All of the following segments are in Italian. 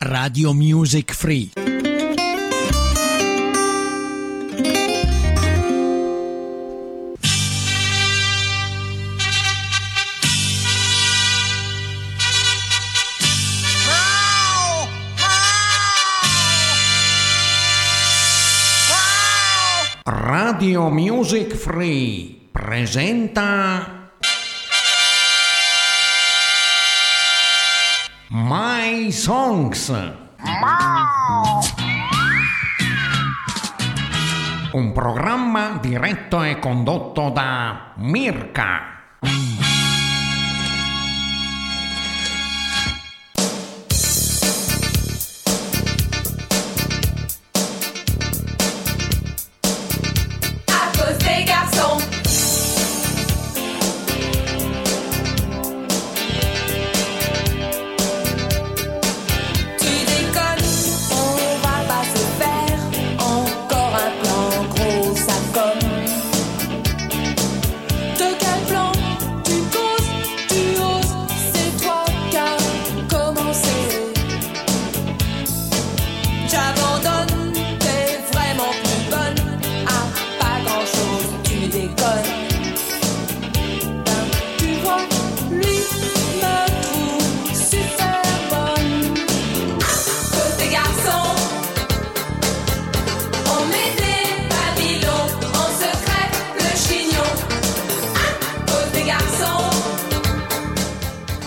Radio Music Free. Radio Music Free presenta My Songs. Un programma diretto e condotto da Mirka.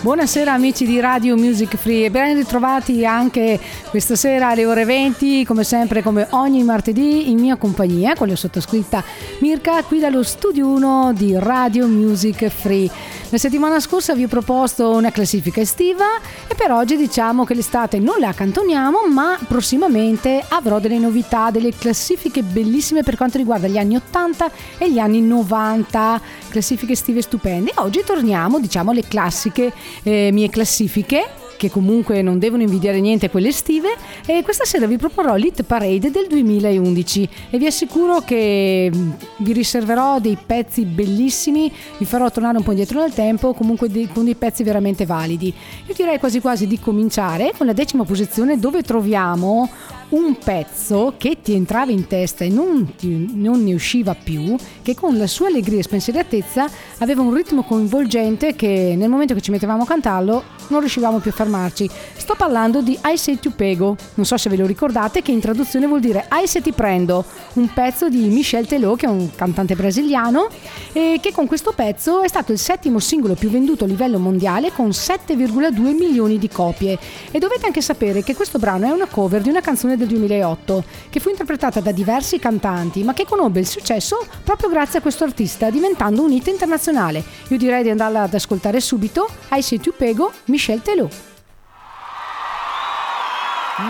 Buonasera amici di Radio Music Free. E ben ritrovati anche questa sera alle ore 20, come sempre come ogni martedì in mia compagnia con la sottoscritta Mirka qui dallo studio 1 di Radio Music Free. La settimana scorsa vi ho proposto una classifica estiva e per oggi diciamo che l'estate non la accantoniamo ma prossimamente avrò delle novità, delle classifiche bellissime per quanto riguarda gli anni 80 e gli anni 90, classifiche estive stupende. Oggi torniamo diciamo alle classiche eh, mie classifiche che comunque non devono invidiare niente quelle estive e questa sera vi proporrò l'Hit Parade del 2011 e vi assicuro che mm, vi riserverò dei pezzi bellissimi, vi farò tornare un po' indietro nel tempo, comunque dei- con dei pezzi veramente validi. Io direi quasi quasi di cominciare con la decima posizione dove troviamo un pezzo che ti entrava in testa e non, ti- non ne usciva più, che con la sua allegria e spensieratezza aveva un ritmo coinvolgente che nel momento che ci mettevamo a cantarlo non riuscivamo più a fermarci. Sto parlando di I Se Ti Pego, non so se ve lo ricordate, che in traduzione vuol dire I Se Ti Prendo, un pezzo di Michel Teló, che è un cantante brasiliano, e che con questo pezzo è stato il settimo singolo più venduto a livello mondiale con 7,2 milioni di copie. E dovete anche sapere che questo brano è una cover di una canzone del 2008 che fu interpretata da diversi cantanti ma che conobbe il successo proprio grazie a questo artista diventando un hit internazionale. Io direi di andarla ad ascoltare subito. I Se Tu Pego, Michel Teló.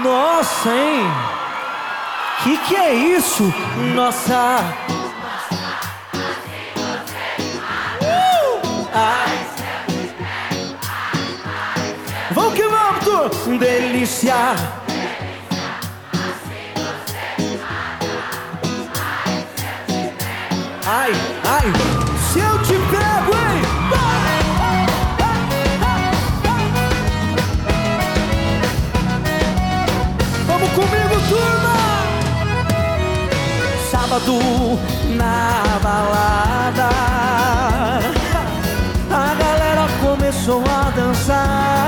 Nossa, hein? Que que é isso? Nossa! Uh! Vamos que vamos, tu! Delícia! Ai, ai! Se eu te pego, hein? Vamos comigo, turma! Sábado na balada A galera começou a dançar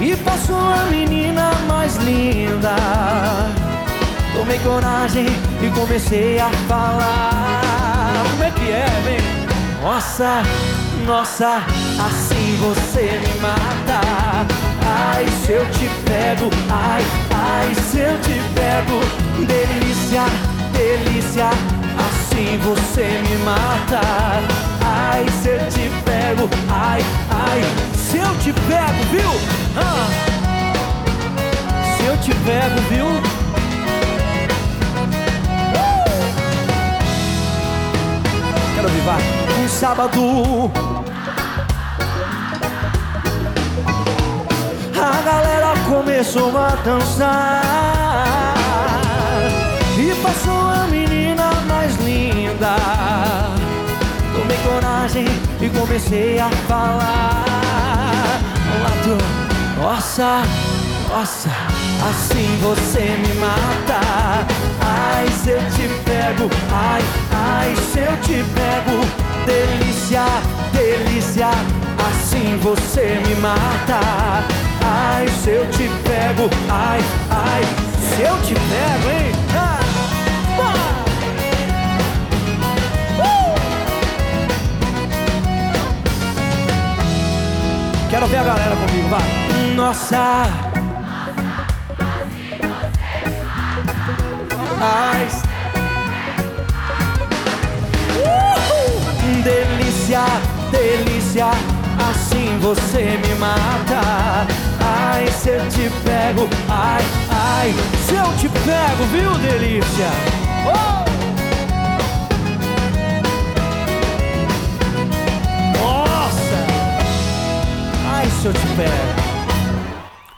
E passou a menina mais linda Tomei coragem e comecei a falar Como é que é, vem? Nossa, nossa, assim você me mata Ai, se eu te pego, ai, ai, se eu te pego Delícia, delícia, assim você me mata Ai, se eu te pego, ai, ai, se eu te pego, viu? Ah. Se eu te pego, viu? Ouvir, vai. Um sábado. A galera começou a dançar. E passou a menina mais linda. Tomei coragem e comecei a falar. Tu, Nossa, nossa, assim você me mata. Ai, se eu te pego, ai, ai, se eu te pego. Delícia, delícia, assim você me mata. Ai, se eu te pego, ai, ai, se eu te pego, hein? Ah, ah. Quero ver a galera comigo, vai. Nossa. Ai. Uhul. Delícia, delícia, assim você me mata. Ai, se eu te pego, ai, ai, se eu te pego, viu, delícia? Oh! Nossa! Ai, se eu te pego.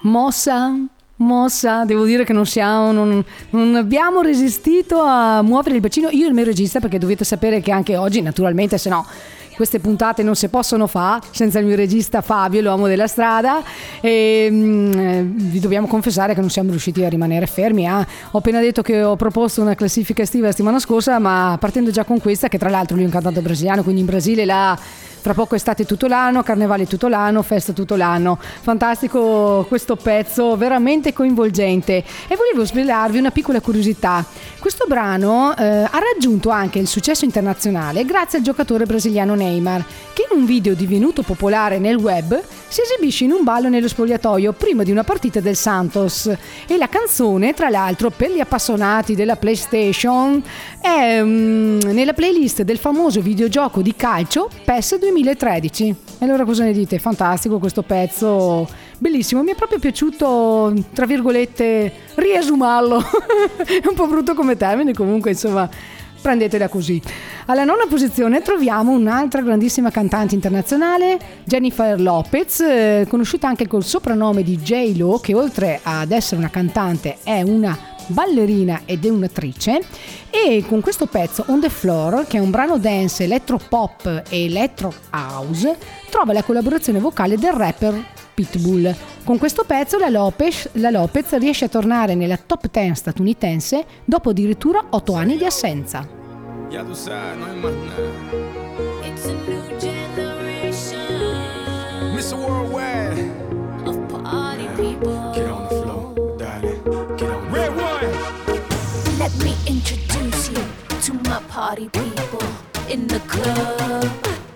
Mossa, mossa, devo dire che non siamo, non, non abbiamo resistito a muovere il bacino. Io e il mio regista, perché dovete sapere che anche oggi, naturalmente, se no queste puntate non si possono fare senza il mio regista Fabio, l'uomo della strada. E mm, eh, vi dobbiamo confessare che non siamo riusciti a rimanere fermi. ah. Ho appena detto che ho proposto una classifica estiva la settimana scorsa, ma partendo già con questa, che tra l'altro lui è un cantante brasiliano, quindi in Brasile la fra poco estate tutto l'anno, carnevale tutto l'anno, festa tutto l'anno. Fantastico questo pezzo, veramente coinvolgente. E volevo svelarvi una piccola curiosità. Questo brano eh, ha raggiunto anche il successo internazionale grazie al giocatore brasiliano Neymar, che in un video divenuto popolare nel web si esibisce in un ballo nello spogliatoio prima di una partita del Santos. E la canzone, tra l'altro, per gli appassionati della PlayStation, è mm, nella playlist del famoso videogioco di calcio PES 2013. E allora cosa ne dite? Fantastico questo pezzo, bellissimo. Mi è proprio piaciuto, tra virgolette, riesumarlo. è un po' brutto come termine, comunque, insomma. Prendetela così. Alla nona posizione troviamo un'altra grandissima cantante internazionale, Jennifer Lopez, eh, conosciuta anche col soprannome di J-Lo, che oltre ad essere una cantante è una ballerina ed è un'attrice e con questo pezzo On the Floor, che è un brano dance electro pop e electro house, trova la collaborazione vocale del rapper Pitbull. Con questo pezzo la Lopez, la Lopez riesce a tornare nella top 10 statunitense dopo addirittura 8 anni di assenza. Mr. Worldwide, of party people. get on the floor, darling. Get on. Red one. Let me introduce you to my party people in the club.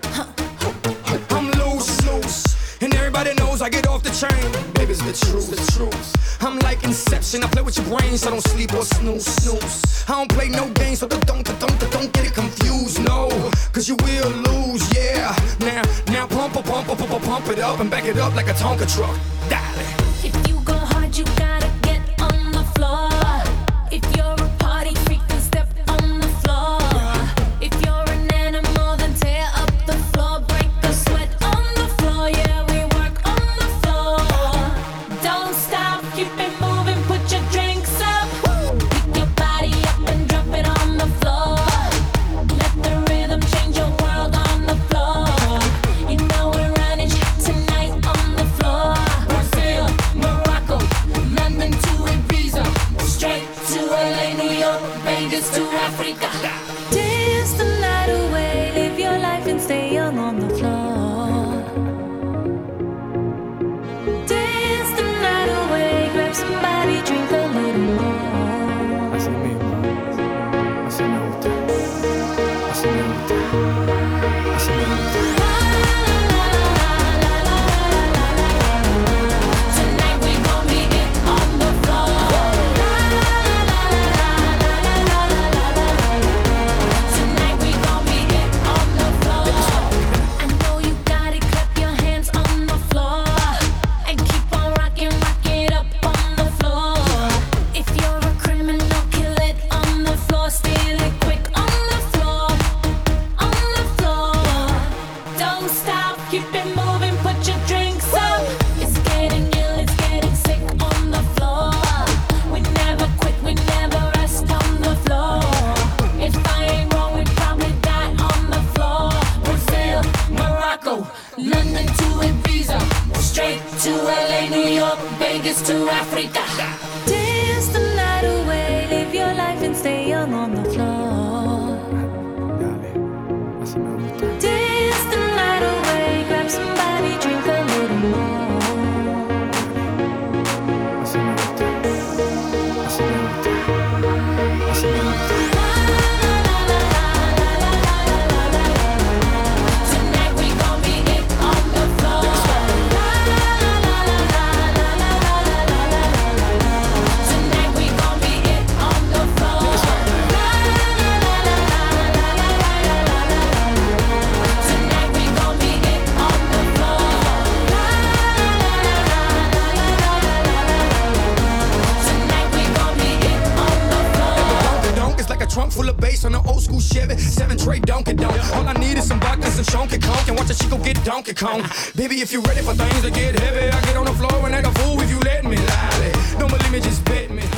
Everybody knows I get off the train. Baby, the truth, the truth. I'm like Inception. I play with your brain, so don't sleep or snooze, snooze. I don't play no games, so don't, don't, don't, don't get it confused, no. Cause you will lose, yeah. Now, now pump, pump, pump, pump, pump it up and back it up like a Tonka truck, darling. If you go hard, you gotta get on the floor.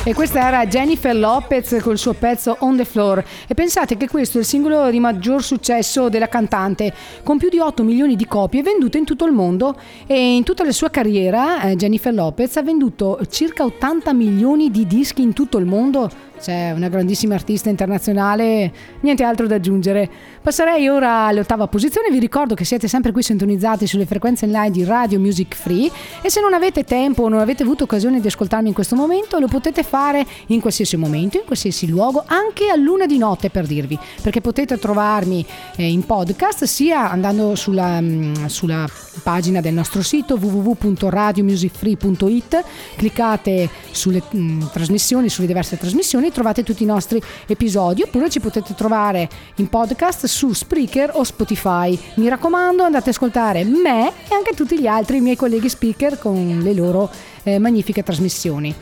E questa era Jennifer Lopez col suo pezzo On the Floor. E pensate che questo è il singolo di maggior successo della cantante, con più di 8 milioni di copie vendute in tutto il mondo. E in tutta la sua carriera, eh, Jennifer Lopez ha venduto circa 80 milioni di dischi in tutto il mondo. C'è una grandissima artista internazionale, niente altro da aggiungere. Passerei ora all'ottava posizione. Vi ricordo che siete sempre qui sintonizzati sulle frequenze online di Radio Music Free. E se non avete tempo o non avete avuto occasione di ascoltarmi in questo momento, lo potete fare in qualsiasi momento, in qualsiasi luogo, anche a luna di notte per dirvi, perché potete trovarmi eh, in podcast sia andando sulla, mm, sulla pagina del nostro sito www.radiomusicfree.it, cliccate sulle mm, trasmissioni, sulle diverse trasmissioni, trovate tutti i nostri episodi, oppure ci potete trovare in podcast su Spreaker o Spotify. Mi raccomando, andate a ascoltare me e anche tutti gli altri miei colleghi speaker con le loro eh, magnifiche trasmissioni.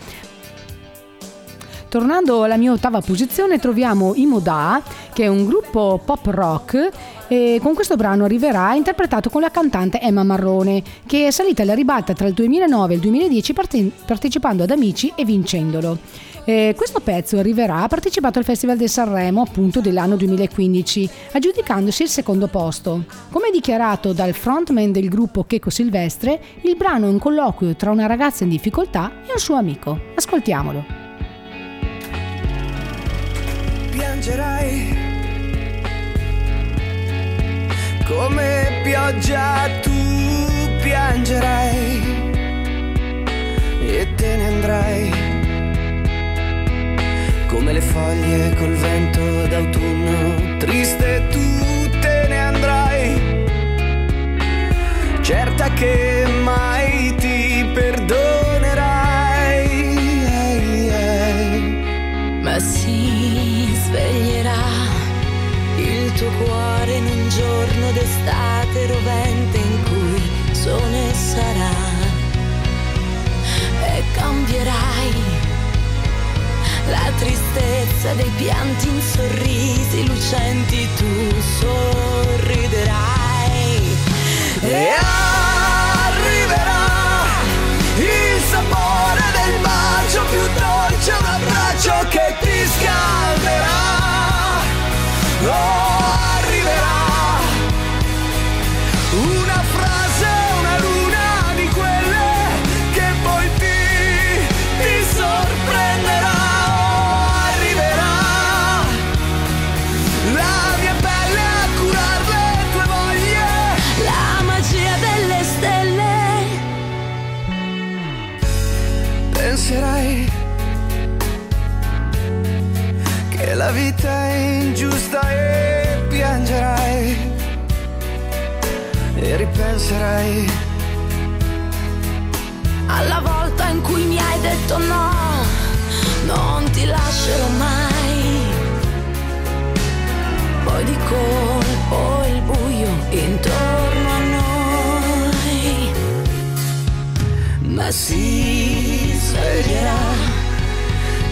Tornando alla mia ottava posizione troviamo i Moda, che è un gruppo pop rock e con questo brano arriverà interpretato con la cantante Emma Marrone, che è salita alla ribalta tra il 2009 e il 2010 parte- partecipando ad Amici e vincendolo. Eh, questo pezzo arriverà ha partecipato al Festival del Sanremo appunto dell'anno 2015, aggiudicandosi il secondo posto. Come dichiarato dal frontman del gruppo Checo Silvestre, il brano è un colloquio tra una ragazza in difficoltà e un suo amico. Ascoltiamolo. piangerai come pioggia tu piangerai e te ne andrai le foglie col vento d'autunno. Triste tu te ne andrai. Certa che mai ti perdonerai. Ma si sveglierà il tuo cuore in un giorno d'estate rovente in cui sole sarà. E cambierai la tristezza dei pianti in sorrisi lucenti tu sorriderai E arriverà il sapore del bacio più dolce, un abbraccio che ti scalderà. Oh, ripenserai. Alla volta in cui mi hai detto no, non ti lascerò mai. Poi di colpo il buio intorno a noi, ma si sveglierà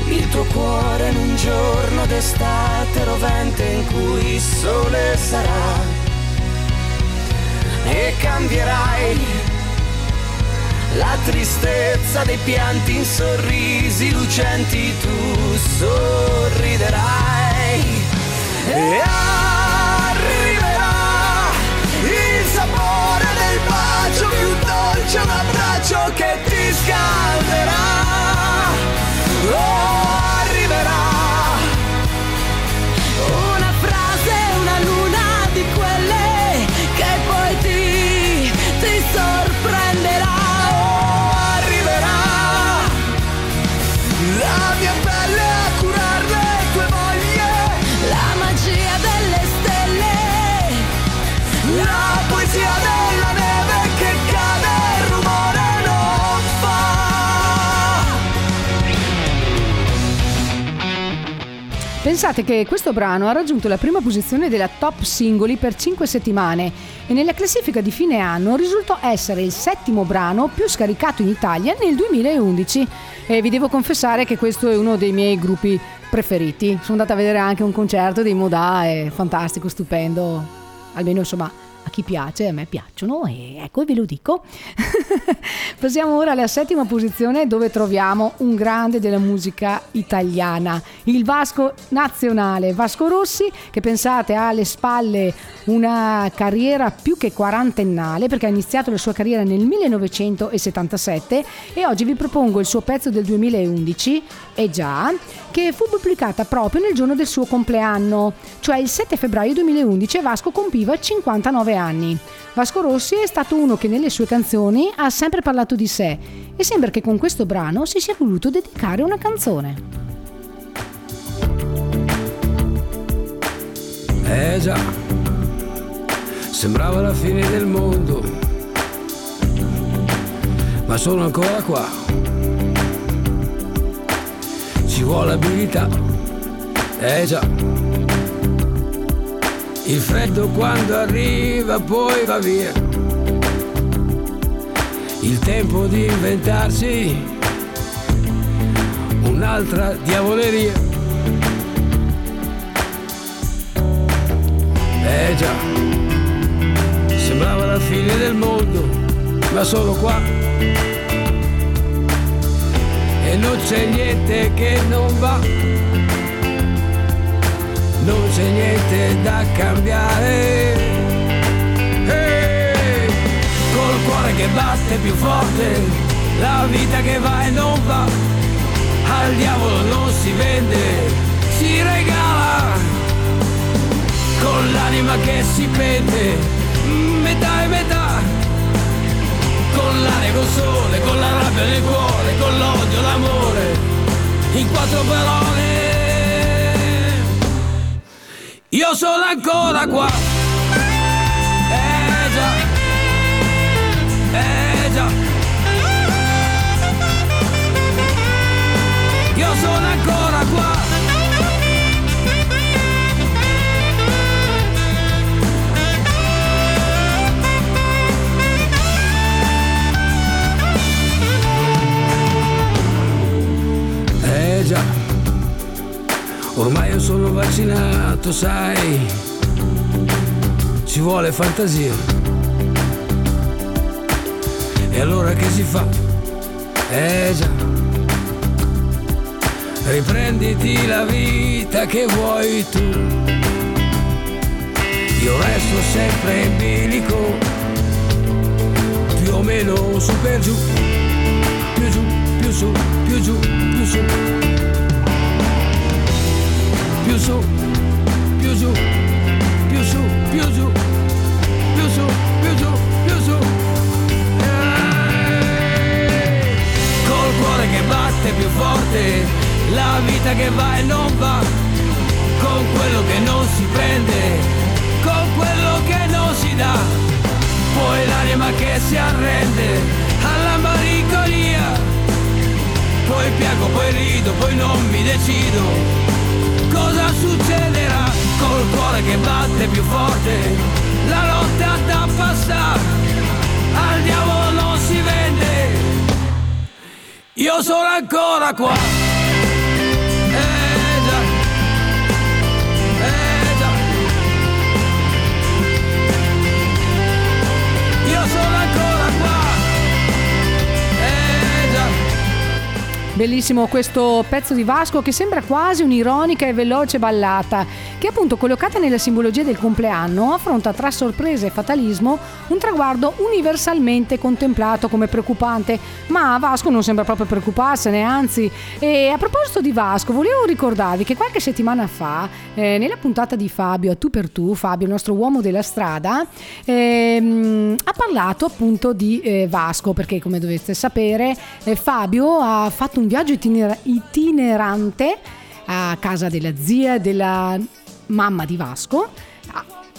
il tuo cuore in un giorno d'estate rovente in cui il sole sarà e cambierai la tristezza dei pianti in sorrisi lucenti tu sorriderai e arriverà il sapore del bacio più dolce un abbraccio che ti scalderà. Oh, Pensate che questo brano ha raggiunto la prima posizione della top singoli per 5 settimane e nella classifica di fine anno risultò essere il settimo brano più scaricato in Italia nel 2011 e vi devo confessare che questo è uno dei miei gruppi preferiti. Sono andata a vedere anche un concerto dei Modà, è fantastico, stupendo, almeno insomma a chi piace, a me piacciono e ecco ve lo dico. Passiamo ora alla settima posizione dove troviamo un grande della musica italiana, il Vasco nazionale, Vasco Rossi che pensate ha alle spalle una carriera più che quarantennale perché ha iniziato la sua carriera nel 1977 e oggi vi propongo il suo pezzo del 2011, e già, che fu pubblicata proprio nel giorno del suo compleanno, cioè il 7 febbraio 2011 e Vasco compiva 59 anni. Vasco Rossi è stato uno che nelle sue canzoni ha sempre parlato di sé e sembra che con questo brano si sia voluto dedicare una canzone. Eh già, sembrava la fine del mondo, ma sono ancora qua. Ci vuole abilità, eh già. Il freddo quando arriva poi va via. Il tempo di inventarsi un'altra diavoleria. Eh già, sembrava la fine del mondo, ma solo qua. E non c'è niente che non va, non c'è niente da cambiare. Col cuore che batte più forte, la vita che va e non va, al diavolo non si vende, si regala. Con l'anima che si pente, metà e metà, con l'aria, col sole, con la rabbia nel cuore, con l'odio, l'amore, in quattro parole. Io sono ancora qua. Eh già, eh già. Io sono ancora ormai io sono vaccinato, sai, ci vuole fantasia. E allora che si fa? Eh già, riprenditi la vita che vuoi tu. Io resto sempre in bilico, più o meno su per giù, più giù, più su, più giù, più su. Più su, ancora qua. Eh eh. Eh. Bellissimo questo pezzo di Vasco che sembra quasi un'ironica e veloce ballata, che appunto collocata nella simbologia del compleanno affronta tra sorpresa e fatalismo un traguardo universalmente contemplato come preoccupante, ma Vasco non sembra proprio preoccuparsene, anzi. E a proposito di Vasco, volevo ricordarvi che qualche settimana fa, eh, nella puntata di Fabio, a tu per tu, Fabio, il nostro uomo della strada, ehm, ha parlato appunto di eh, Vasco, perché come dovete sapere, eh, Fabio ha fatto un viaggio itinera- itinerante a casa della zia della mamma di Vasco.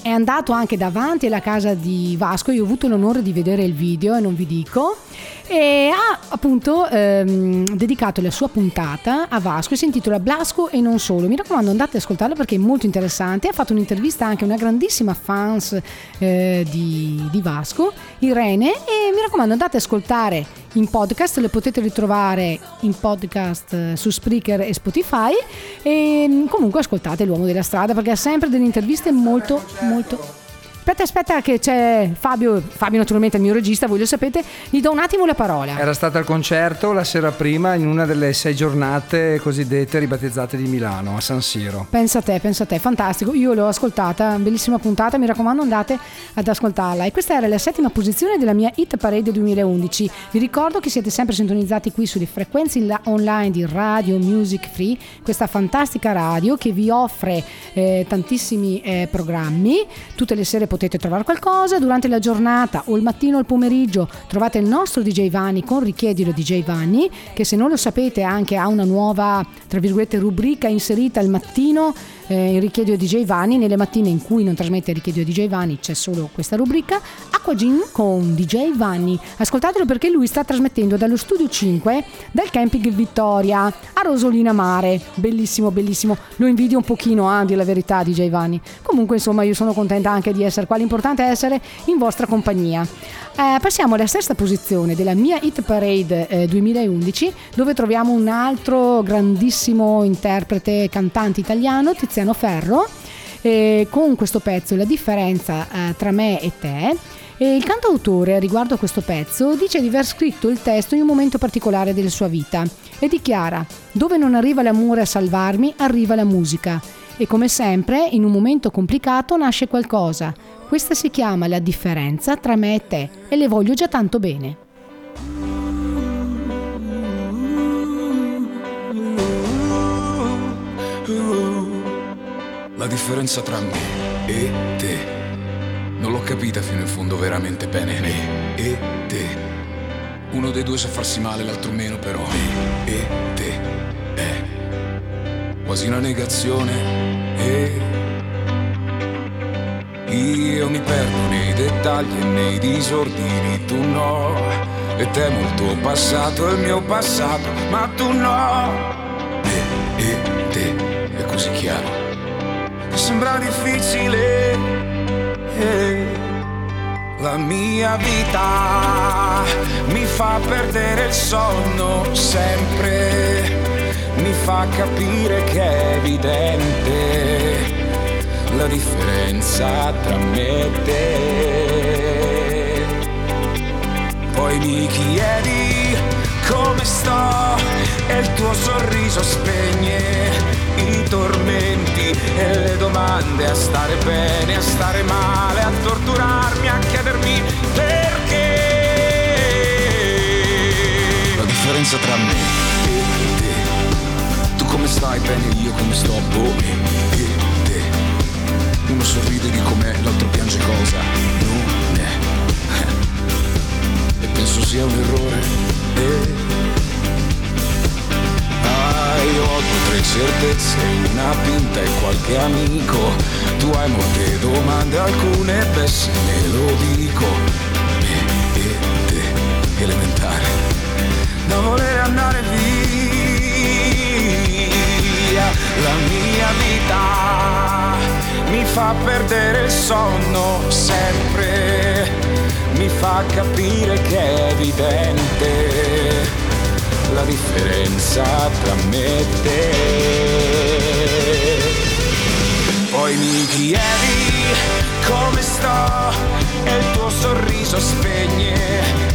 È andato anche davanti alla casa di Vasco, io ho avuto l'onore di vedere il video e non vi dico. E ha appunto ehm, dedicato la sua puntata a Vasco si intitola Blasco e non solo. Mi raccomando, andate ad ascoltarlo perché è molto interessante. Ha fatto un'intervista anche a una grandissima fans eh, di, di Vasco, Irene. E mi raccomando, andate ad ascoltare in podcast, le potete ritrovare in podcast eh, su Spreaker e Spotify. E comunque ascoltate l'uomo della strada perché ha sempre delle interviste molto, molto Aspetta, aspetta, che c'è Fabio. Fabio, naturalmente, è il mio regista, voi lo sapete. Gli do un attimo la parola. Era stata al concerto la sera prima in una delle sei giornate cosiddette ribattezzate di Milano, a San Siro. Pensa a te, pensa a te, fantastico. Io l'ho ascoltata, bellissima puntata, mi raccomando andate ad ascoltarla. E questa era la settima posizione della mia Hit Parade 2011. Vi ricordo che siete sempre sintonizzati qui sulle frequenze in- online di Radio Music Free, questa fantastica radio che vi offre eh, tantissimi eh, programmi. Tutte le sere potete trovare qualcosa, durante la giornata o il mattino o il pomeriggio trovate il nostro DJ Vanni con Richiedilo DJ Vanni, che se non lo sapete anche ha una nuova, tra virgolette, rubrica inserita al mattino eh, Richiedio DJ Vanni, nelle mattine in cui non trasmette Richiedio DJ Vanni c'è solo questa rubrica, Acqua Gin con DJ Vanni. Ascoltatelo perché lui sta trasmettendo dallo studio 5 del camping Vittoria a Rosolina Mare. Bellissimo, bellissimo. Lo invidio un pochino, a dire la verità, DJ Vanni. Comunque, insomma, io sono contenta anche di essere qua. L'importante è essere in vostra compagnia. Eh, passiamo alla sesta posizione della mia Hit Parade eh, 2011, dove troviamo un altro grandissimo interprete cantante italiano, Tiziano Ferro, eh, con questo pezzo La differenza eh, tra me e te. E il cantautore riguardo a questo pezzo dice di aver scritto il testo in un momento particolare della sua vita e dichiara: Dove non arriva l'amore a salvarmi, arriva la musica. E come sempre, in un momento complicato nasce qualcosa. Questa si chiama la differenza tra me e te e le voglio già tanto bene. La differenza tra me e te non l'ho capita fino in fondo veramente bene. Me e te. Uno dei due sa farsi male, l'altro meno, però. Me e te quasi una negazione. E io mi perdo nei dettagli e nei disordini, tu no. E temo il tuo passato e il mio passato, ma tu no. Me e te è così chiaro che sembra difficile. eh. La mia vita mi fa perdere il sonno sempre, mi fa capire che è evidente la differenza tra me e te. Poi mi chiedi come sto e il tuo sorriso spegne i tormenti e le domande a stare bene, a stare male, a torturarmi, a chiedermi perché. La differenza tra me come stai bene, io come sto, boh, e e te. Uno sorride di com'è, l'altro piange cosa non è. E penso sia un errore. E Ah, io ho due tre certezze, una pinta e qualche amico. Tu hai molte domande, alcune beh se lo dico. Me e te, elementare, da voler andare via. La mia vita mi fa perdere il sonno sempre, mi fa capire che è evidente la differenza tra me e te. Poi mi chiedi come sto e il tuo sorriso spegne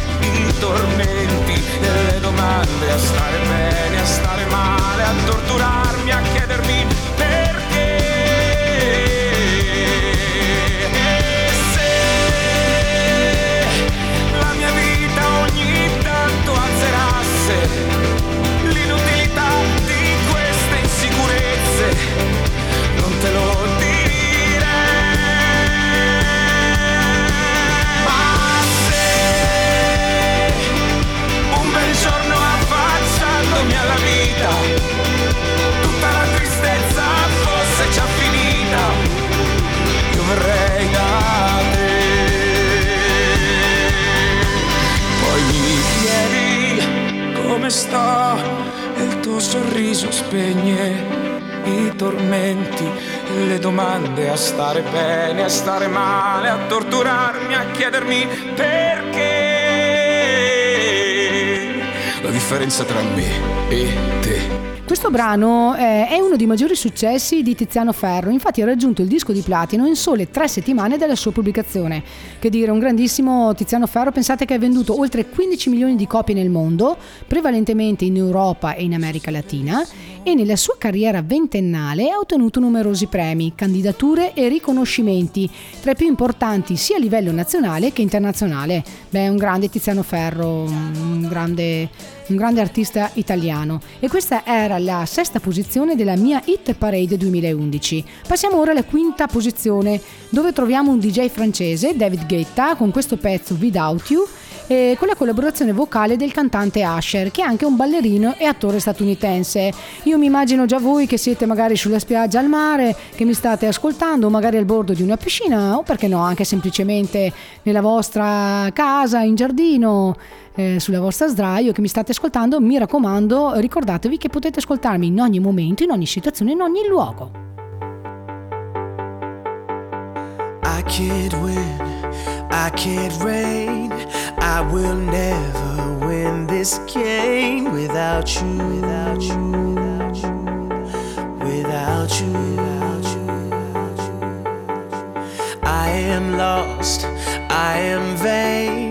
tormenti e le domande a stare bene, a stare male, a torturarmi, a chiedermi perché. E se la mia vita ogni tanto azzerasse sto e il tuo sorriso spegne i tormenti le domande a stare bene, a stare male, a torturarmi, a chiedermi perché la differenza tra me e te. Questo brano eh, è uno dei maggiori successi di Tiziano Ferro, infatti ha raggiunto il disco di platino in sole tre settimane dalla sua pubblicazione. Che dire, un grandissimo Tiziano Ferro, pensate che ha venduto oltre 15 milioni di copie nel mondo, prevalentemente in Europa e in America Latina, e nella sua carriera ventennale ha ottenuto numerosi premi, candidature e riconoscimenti, tra i più importanti sia a livello nazionale che internazionale. Beh, un grande Tiziano Ferro, un grande un grande artista italiano e questa era la sesta posizione della mia Hit Parade 2011. Passiamo ora alla quinta posizione dove troviamo un DJ francese, David Guetta, con questo pezzo Without You e con la collaborazione vocale del cantante Asher, che è anche un ballerino e attore statunitense. Io mi immagino già voi che siete magari sulla spiaggia al mare, che mi state ascoltando, magari al bordo di una piscina, o perché no, anche semplicemente nella vostra casa, in giardino, eh, sulla vostra sdraio che mi state ascoltando. Mi raccomando, ricordatevi che potete ascoltarmi in ogni momento, in ogni situazione, in ogni luogo. I can't win, I can't reign. I will never win this game without you, without you, without you, without you, without you. I am lost, I am vain.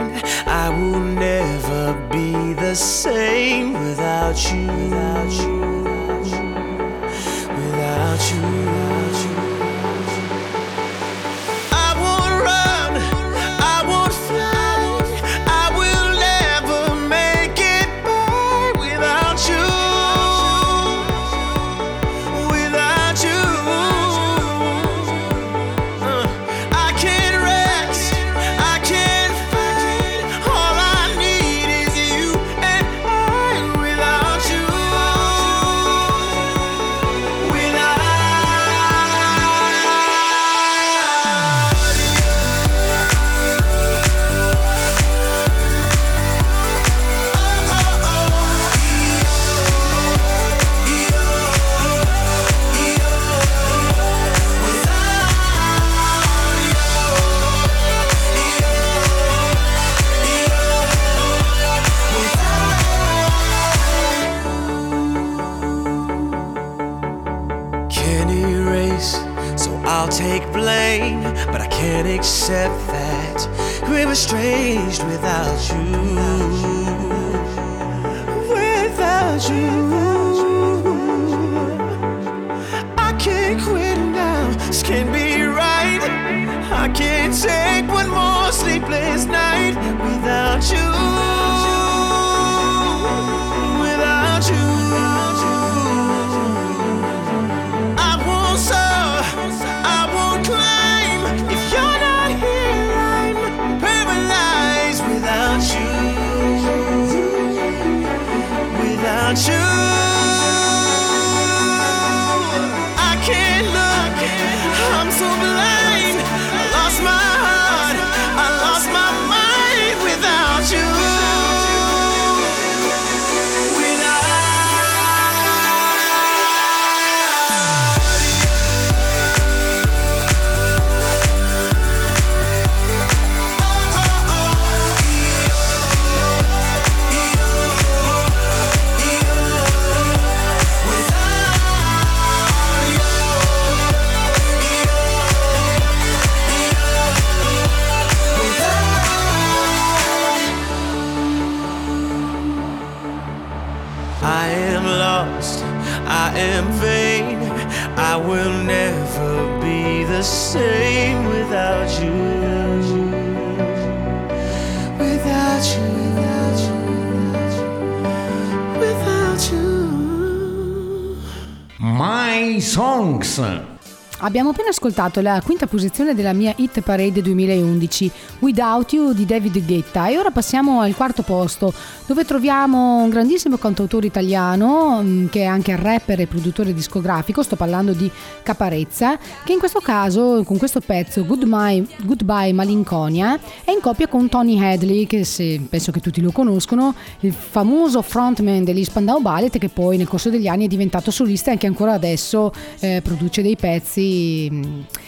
The same without you, without you, without you, without you. Can't erase, so I'll take blame. But I can't accept that we're estranged without you. Without you. I can't quit now, this can't be right. I can't take one more sleepless night without you. Without you. I same without you. Without you, without you, without you. My Songs. Abbiamo appena ascoltato la quinta posizione della mia Hit Parade 2011, Without You di David Guetta. E ora passiamo al quarto posto dove troviamo un grandissimo cantautore italiano mm, che è anche rapper e produttore discografico, sto parlando di Caparezza, che in questo caso con questo pezzo Goodbye, Goodbye Malinconia è in coppia con Tony Hadley che se, penso che tutti lo conoscono, il famoso frontman degli Spandau Ballet che poi nel corso degli anni è diventato solista e anche ancora adesso eh, produce dei pezzi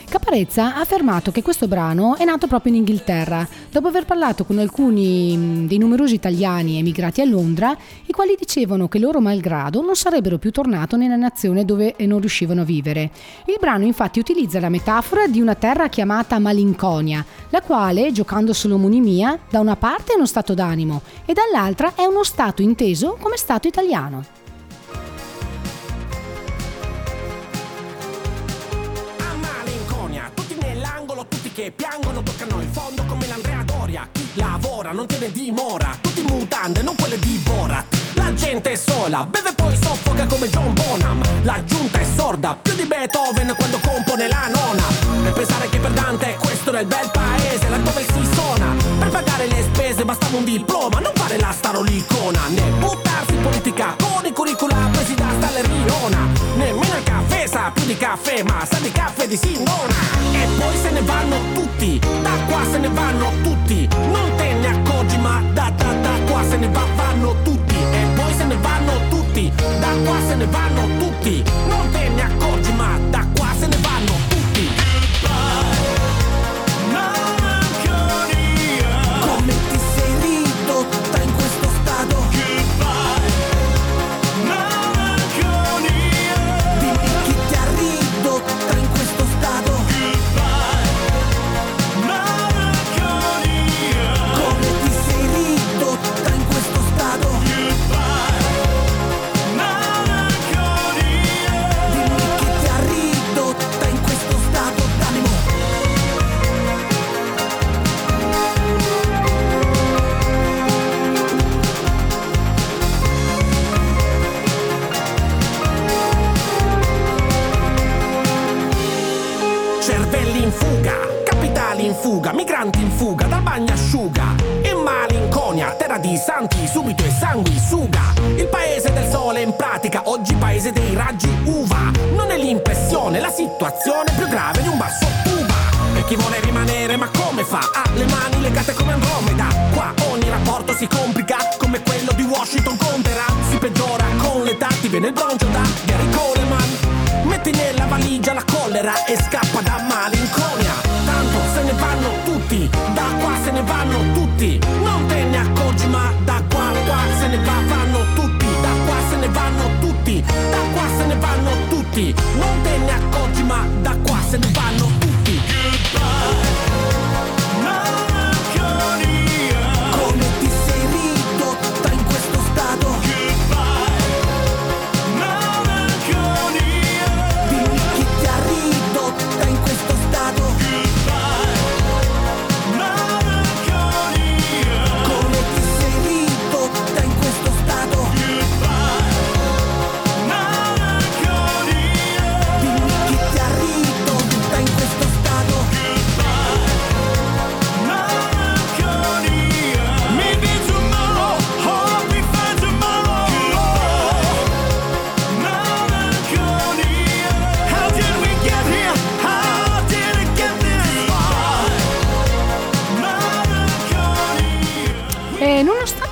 Caparezza ha affermato che questo brano è nato proprio in Inghilterra, dopo aver parlato con alcuni dei numerosi italiani emigrati a Londra, i quali dicevano che loro malgrado non sarebbero più tornati nella nazione dove non riuscivano a vivere. Il brano infatti utilizza la metafora di una terra chiamata malinconia, la quale, giocando sull'omonimia, da una parte è uno stato d'animo e dall'altra è uno stato inteso come stato italiano. Tutti che piangono Toccano il fondo come l'Andrea Doria. Chi lavora non tiene dimora. Tutti mutande, non quelle di Borat. La gente è sola, beve poi soffoca come John Bonham. La giunta è sorda, più di Beethoven quando compone la nona. E pensare che per Dante questo il bel paese Laddove si suona Per pagare le spese bastava un diploma caffè Ma sa di caffè di Simona. E poi se ne vanno tutti Da qua se ne vanno tutti. Non bagnasciuga. E malinconia, terra di santi, subito e sanguisuga. Il paese del sole in pratica, oggi paese dei raggi uva. Non è l'impressione, la situazione più grave di un basso tuba. E chi vuole rimanere, ma come fa? Ha le mani legate come Andromeda. Qua ogni rapporto si complica, come quello di Washington conterà. Si peggiora con l'età, ti viene il broncio da Gary Coleman. Metti nella valigia la collera e scappa da malinconia. Tutti. Non te ne accorgi, ma da qua qua se ne va, vanno tutti. Da qua se ne vanno tutti, da qua se ne vanno tutti.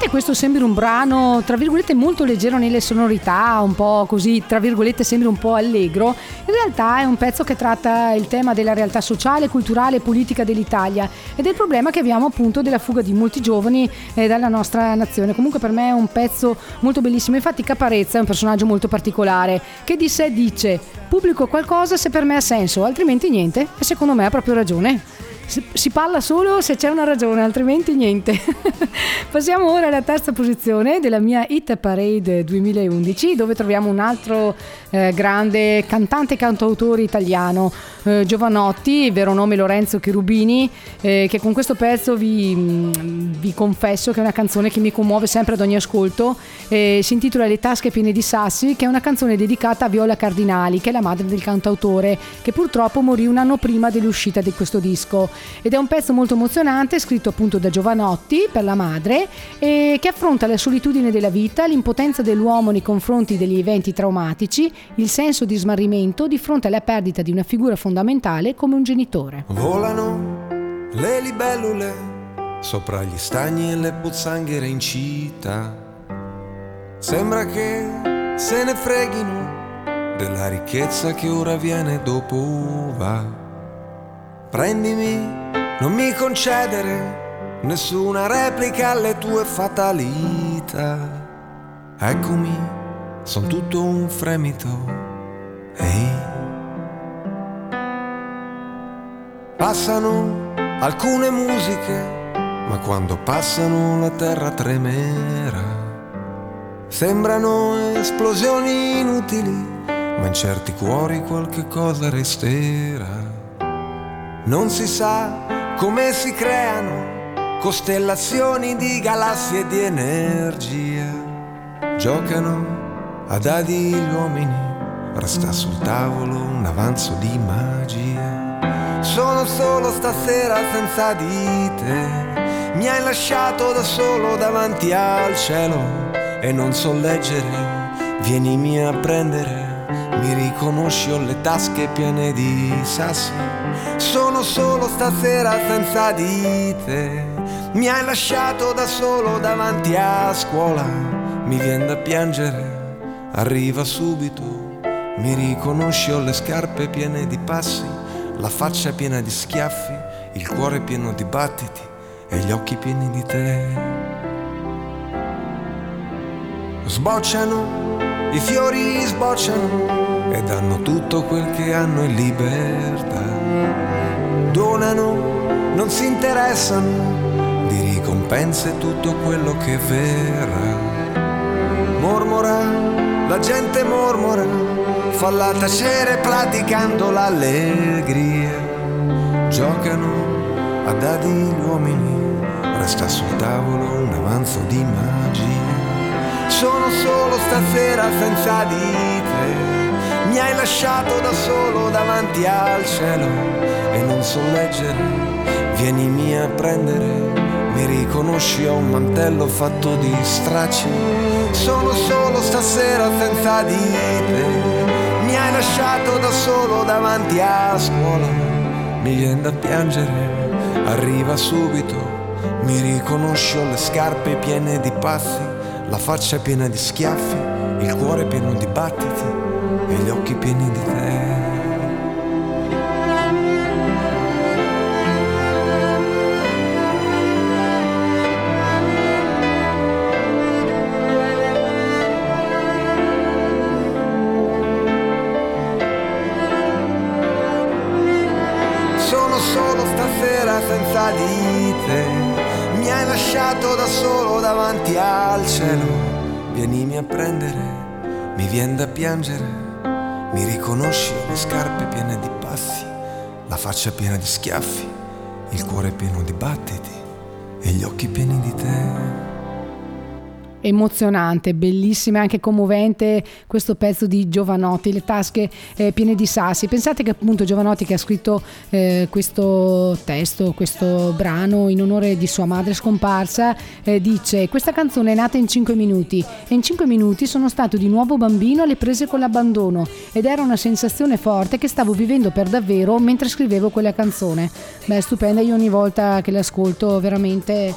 Questo sembri un brano, tra virgolette, molto leggero nelle sonorità, un po' così, tra virgolette, sembri un po' allegro, in realtà è un pezzo che tratta il tema della realtà sociale, culturale e politica dell'Italia e del problema che abbiamo appunto della fuga di molti giovani eh, dalla nostra nazione. Comunque per me è un pezzo molto bellissimo, infatti Caparezza è un personaggio molto particolare che di sé dice pubblico qualcosa se per me ha senso, altrimenti niente e secondo me ha proprio ragione. Si, parla solo se c'è una ragione, altrimenti niente. Passiamo ora alla terza posizione della mia Hit Parade 2011, dove troviamo un altro eh, grande cantante e cantautore italiano, eh, Giovanotti, vero nome Lorenzo Cherubini, eh, che con questo pezzo vi, mm, vi confesso che è una canzone che mi commuove sempre ad ogni ascolto. Eh, si intitola Le tasche piene di sassi, che è una canzone dedicata a Viola Cardinali, che è la madre del cantautore, che purtroppo morì un anno prima dell'uscita di questo disco. Ed è un pezzo molto emozionante, scritto appunto da Giovanotti per la madre, e che affronta la solitudine della vita, l'impotenza dell'uomo nei confronti degli eventi traumatici, il senso di smarrimento di fronte alla perdita di una figura fondamentale come un genitore. Volano le libellule sopra gli stagni e le pozzanghere in città. Sembra che se ne freghino della ricchezza che ora viene dopo va. Prendimi, non mi concedere nessuna replica alle tue fatalità. Eccomi, son tutto un fremito. Ehi. Passano alcune musiche, ma quando passano la terra tremerà. Sembrano esplosioni inutili, ma in certi cuori qualche cosa resterà. Non si sa come si creano costellazioni di galassie di energia. Giocano a dadi gli uomini, resta sul tavolo un avanzo di magia. Sono solo stasera senza di te, mi hai lasciato da solo davanti al cielo e non so leggere, vienimi a prendere. Mi riconosci, ho le tasche piene di sassi. Sono solo stasera senza di te. Mi hai lasciato da solo davanti a scuola. Mi viene da piangere, arriva subito. Mi riconosci, ho le scarpe piene di passi. La faccia piena di schiaffi, il cuore pieno di battiti e gli occhi pieni di te. Sbocciano, i fiori sbocciano e danno tutto quel che hanno in libertà. Donano, non si interessano di ricompense tutto quello che verrà. Mormora, la gente mormora, falla tacere praticando l'allegria. Giocano a dadi gli uomini, resta sul tavolo un avanzo di magia. Sono solo stasera senza di te. Mi hai lasciato da solo davanti al cielo e non so leggere. Vienimi a prendere. Mi riconosci ho un mantello fatto di stracci. Sono solo stasera senza di te. Mi hai lasciato da solo davanti a scuola. Mi viene da piangere. Arriva subito. Mi riconosci ho le scarpe piene di passi la faccia piena di schiaffi, il cuore pieno di battiti e gli occhi pieni di te. Sono solo stasera senza di te. Mi hai lasciato da solo davanti al cielo. Vienimi a prendere, mi vien da piangere. Mi riconosci le scarpe piene di passi, la faccia piena di schiaffi, il cuore pieno di battiti e gli occhi pieni di te. Emozionante, bellissima e anche commovente questo pezzo di Giovanotti, le tasche eh, piene di sassi. Pensate che appunto Giovanotti che ha scritto eh, questo testo, questo brano in onore di sua madre scomparsa, eh, dice questa canzone è nata in 5 minuti e in 5 minuti sono stato di nuovo bambino alle prese con l'abbandono ed era una sensazione forte che stavo vivendo per davvero mentre scrivevo quella canzone. Beh, stupenda, io ogni volta che l'ascolto veramente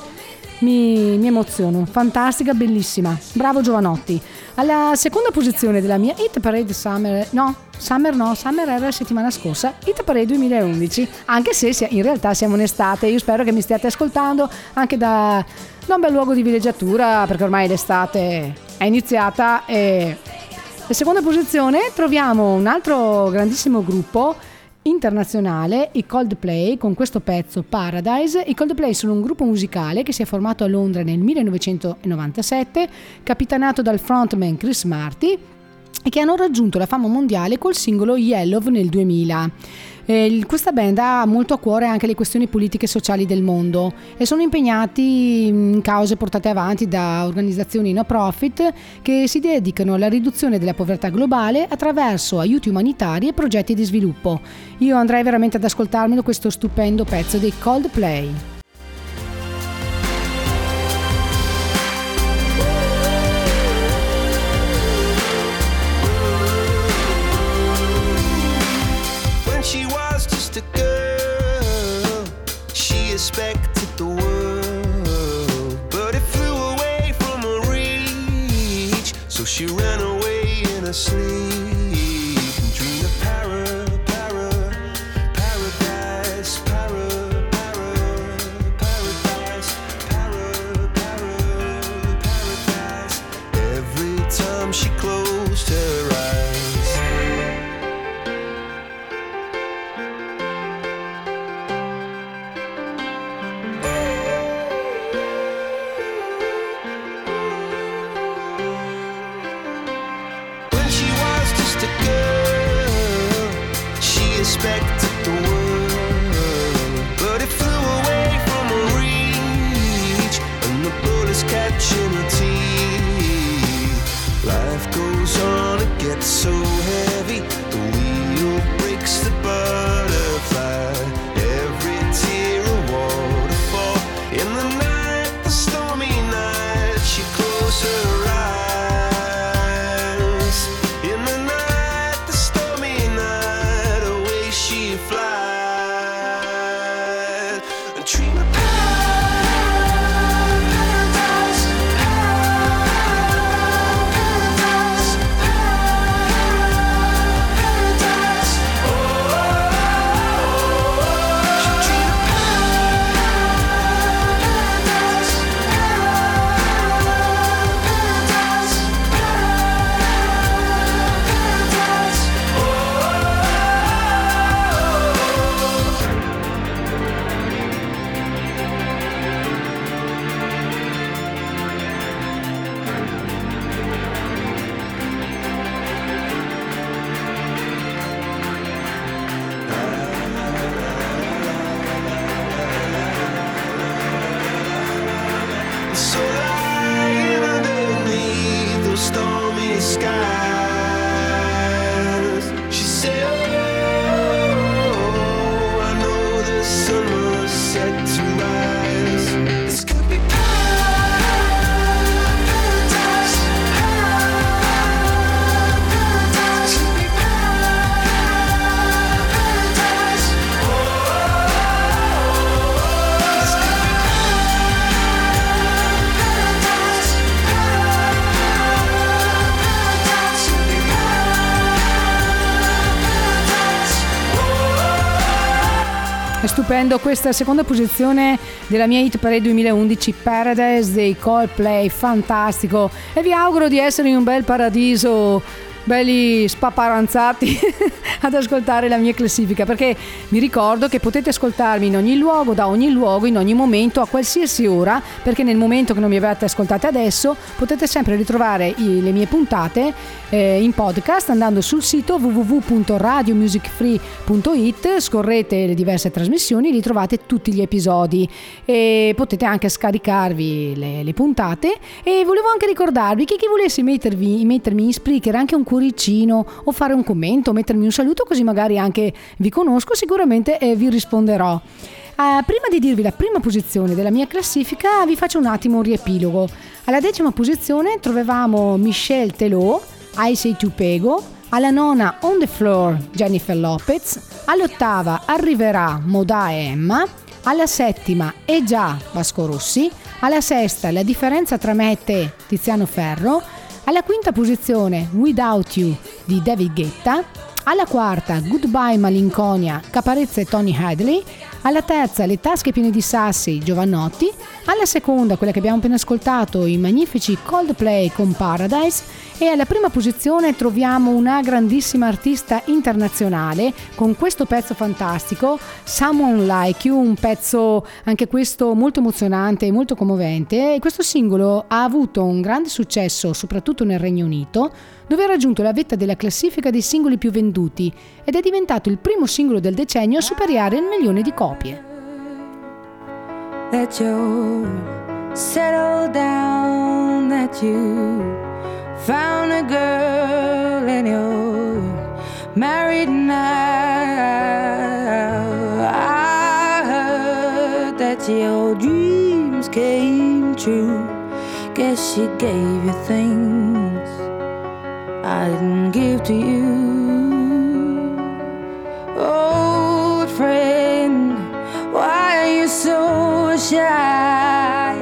mi, mi, emoziono, fantastica, bellissima. Bravo Giovanotti. Alla seconda posizione della mia Hit Parade Summer, no, Summer no, Summer era la settimana scorsa, Hit Parade 2011, anche se in realtà siamo in estate, io spero che mi stiate ascoltando anche da, da un bel luogo di villeggiatura, perché ormai l'estate è iniziata e... La seconda posizione troviamo un altro grandissimo gruppo internazionale, i Coldplay, con questo pezzo Paradise. I Coldplay sono un gruppo musicale che si è formato a Londra nel 1997, capitanato dal frontman Chris Marty e che hanno raggiunto la fama mondiale col singolo Yellow nel 2000. Eh, questa band ha molto a cuore anche le questioni politiche e sociali del mondo e sono impegnati in cause portate avanti da organizzazioni no profit che si dedicano alla riduzione della povertà globale attraverso aiuti umanitari e progetti di sviluppo. Io andrei veramente ad ascoltarmelo questo stupendo pezzo dei Coldplay. asleep. Stupendo questa seconda posizione della mia hit parade 2011 Paradise dei Coldplay, fantastico. E vi auguro di essere in un bel paradiso belli spaparanzati ad ascoltare la mia classifica perché vi ricordo che potete ascoltarmi in ogni luogo, da ogni luogo, in ogni momento, a qualsiasi ora perché nel momento che non mi avete ascoltate adesso potete sempre ritrovare i- le mie puntate eh, in podcast andando sul sito www.radiomusicfree.it scorrete le diverse trasmissioni lì trovate tutti gli episodi. E potete anche scaricarvi le, le puntate. E volevo anche ricordarvi che chi volesse mettervi, mettermi in Spreaker anche un cuoricino o fare un commento, mettermi un saluto così magari anche vi conosco, sicuramente eh, vi risponderò. Eh, prima di dirvi la prima posizione della mia classifica vi faccio un attimo un riepilogo. Alla decima posizione trovavamo Michelle Telot, I Say To Pego, alla nona On The Floor Jennifer Lopez, all'ottava arriverà Moda e Emma, alla settima E già Vasco Rossi, alla sesta La differenza tra me e te Tiziano Ferro, alla quinta posizione Without You di David Guetta, alla quarta Goodbye Malinconia Caparezza e Tony Hadley, alla terza Le tasche piene di sassi Giovannotti, alla seconda quella che abbiamo appena ascoltato i magnifici Coldplay con Paradise. E alla prima posizione troviamo una grandissima artista internazionale con questo pezzo fantastico, Someone Like You, un pezzo anche questo molto emozionante e molto commovente. E questo singolo ha avuto un grande successo soprattutto nel Regno Unito, dove ha raggiunto la vetta della classifica dei singoli più venduti ed è diventato il primo singolo del decennio a superare il milione di copie. that you down, that you found a girl and you're married now. Your dreams came true. Guess she gave you things I didn't give to you. Old friend, why are you so shy?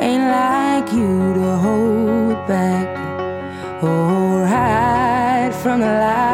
Ain't like you to hold back or hide from the light.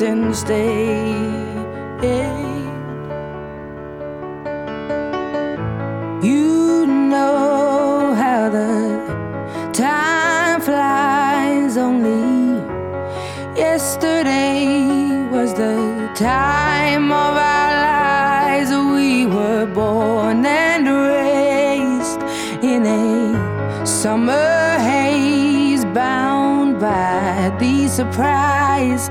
Hurts instead. You know how the time flies. Only yesterday was the time of our lives. We were born and raised in a summer haze, bound by the surprise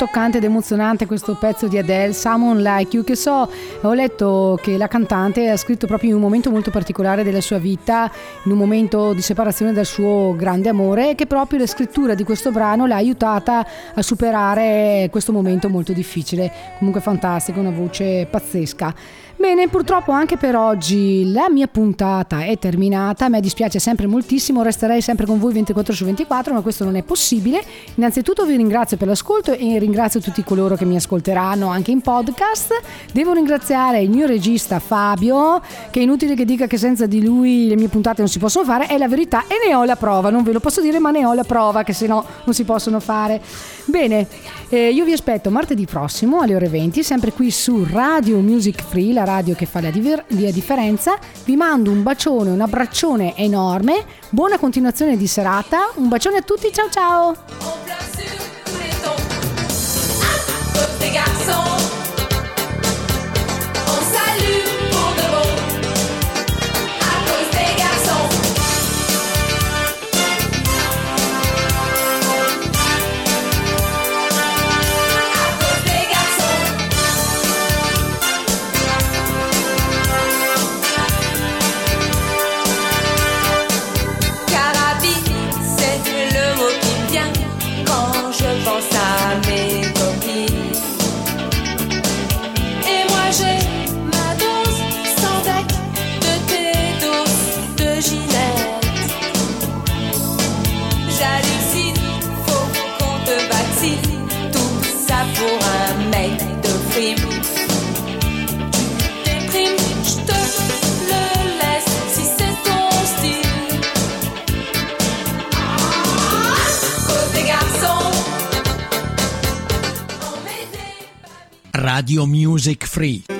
Toccante ed emozionante questo pezzo di Adele, Someone Like You, che so, ho letto che la cantante ha scritto proprio in un momento molto particolare della sua vita, in un momento di separazione dal suo grande amore, e che proprio la scrittura di questo brano l'ha aiutata a superare questo momento molto difficile. Comunque fantastico, una voce pazzesca. Bene, purtroppo anche per oggi la mia puntata è terminata, me dispiace sempre moltissimo, resterei sempre con voi 24 su 24, ma questo non è possibile. Innanzitutto vi ringrazio per l'ascolto e ringrazio tutti coloro che mi ascolteranno anche in podcast. Devo ringraziare il mio regista Fabio, che è inutile che dica che senza di lui le mie puntate non si possono fare, è la verità e ne ho la prova, non ve lo posso dire, ma ne ho la prova che se no non si possono fare. Bene, eh, io vi aspetto martedì prossimo alle ore 20, sempre qui su Radio Music Free, la radio che fa la, diver- la differenza. Vi mando un bacione, un abbraccione enorme, buona continuazione di serata, un bacione a tutti, ciao ciao! corazón. Radio Music Free.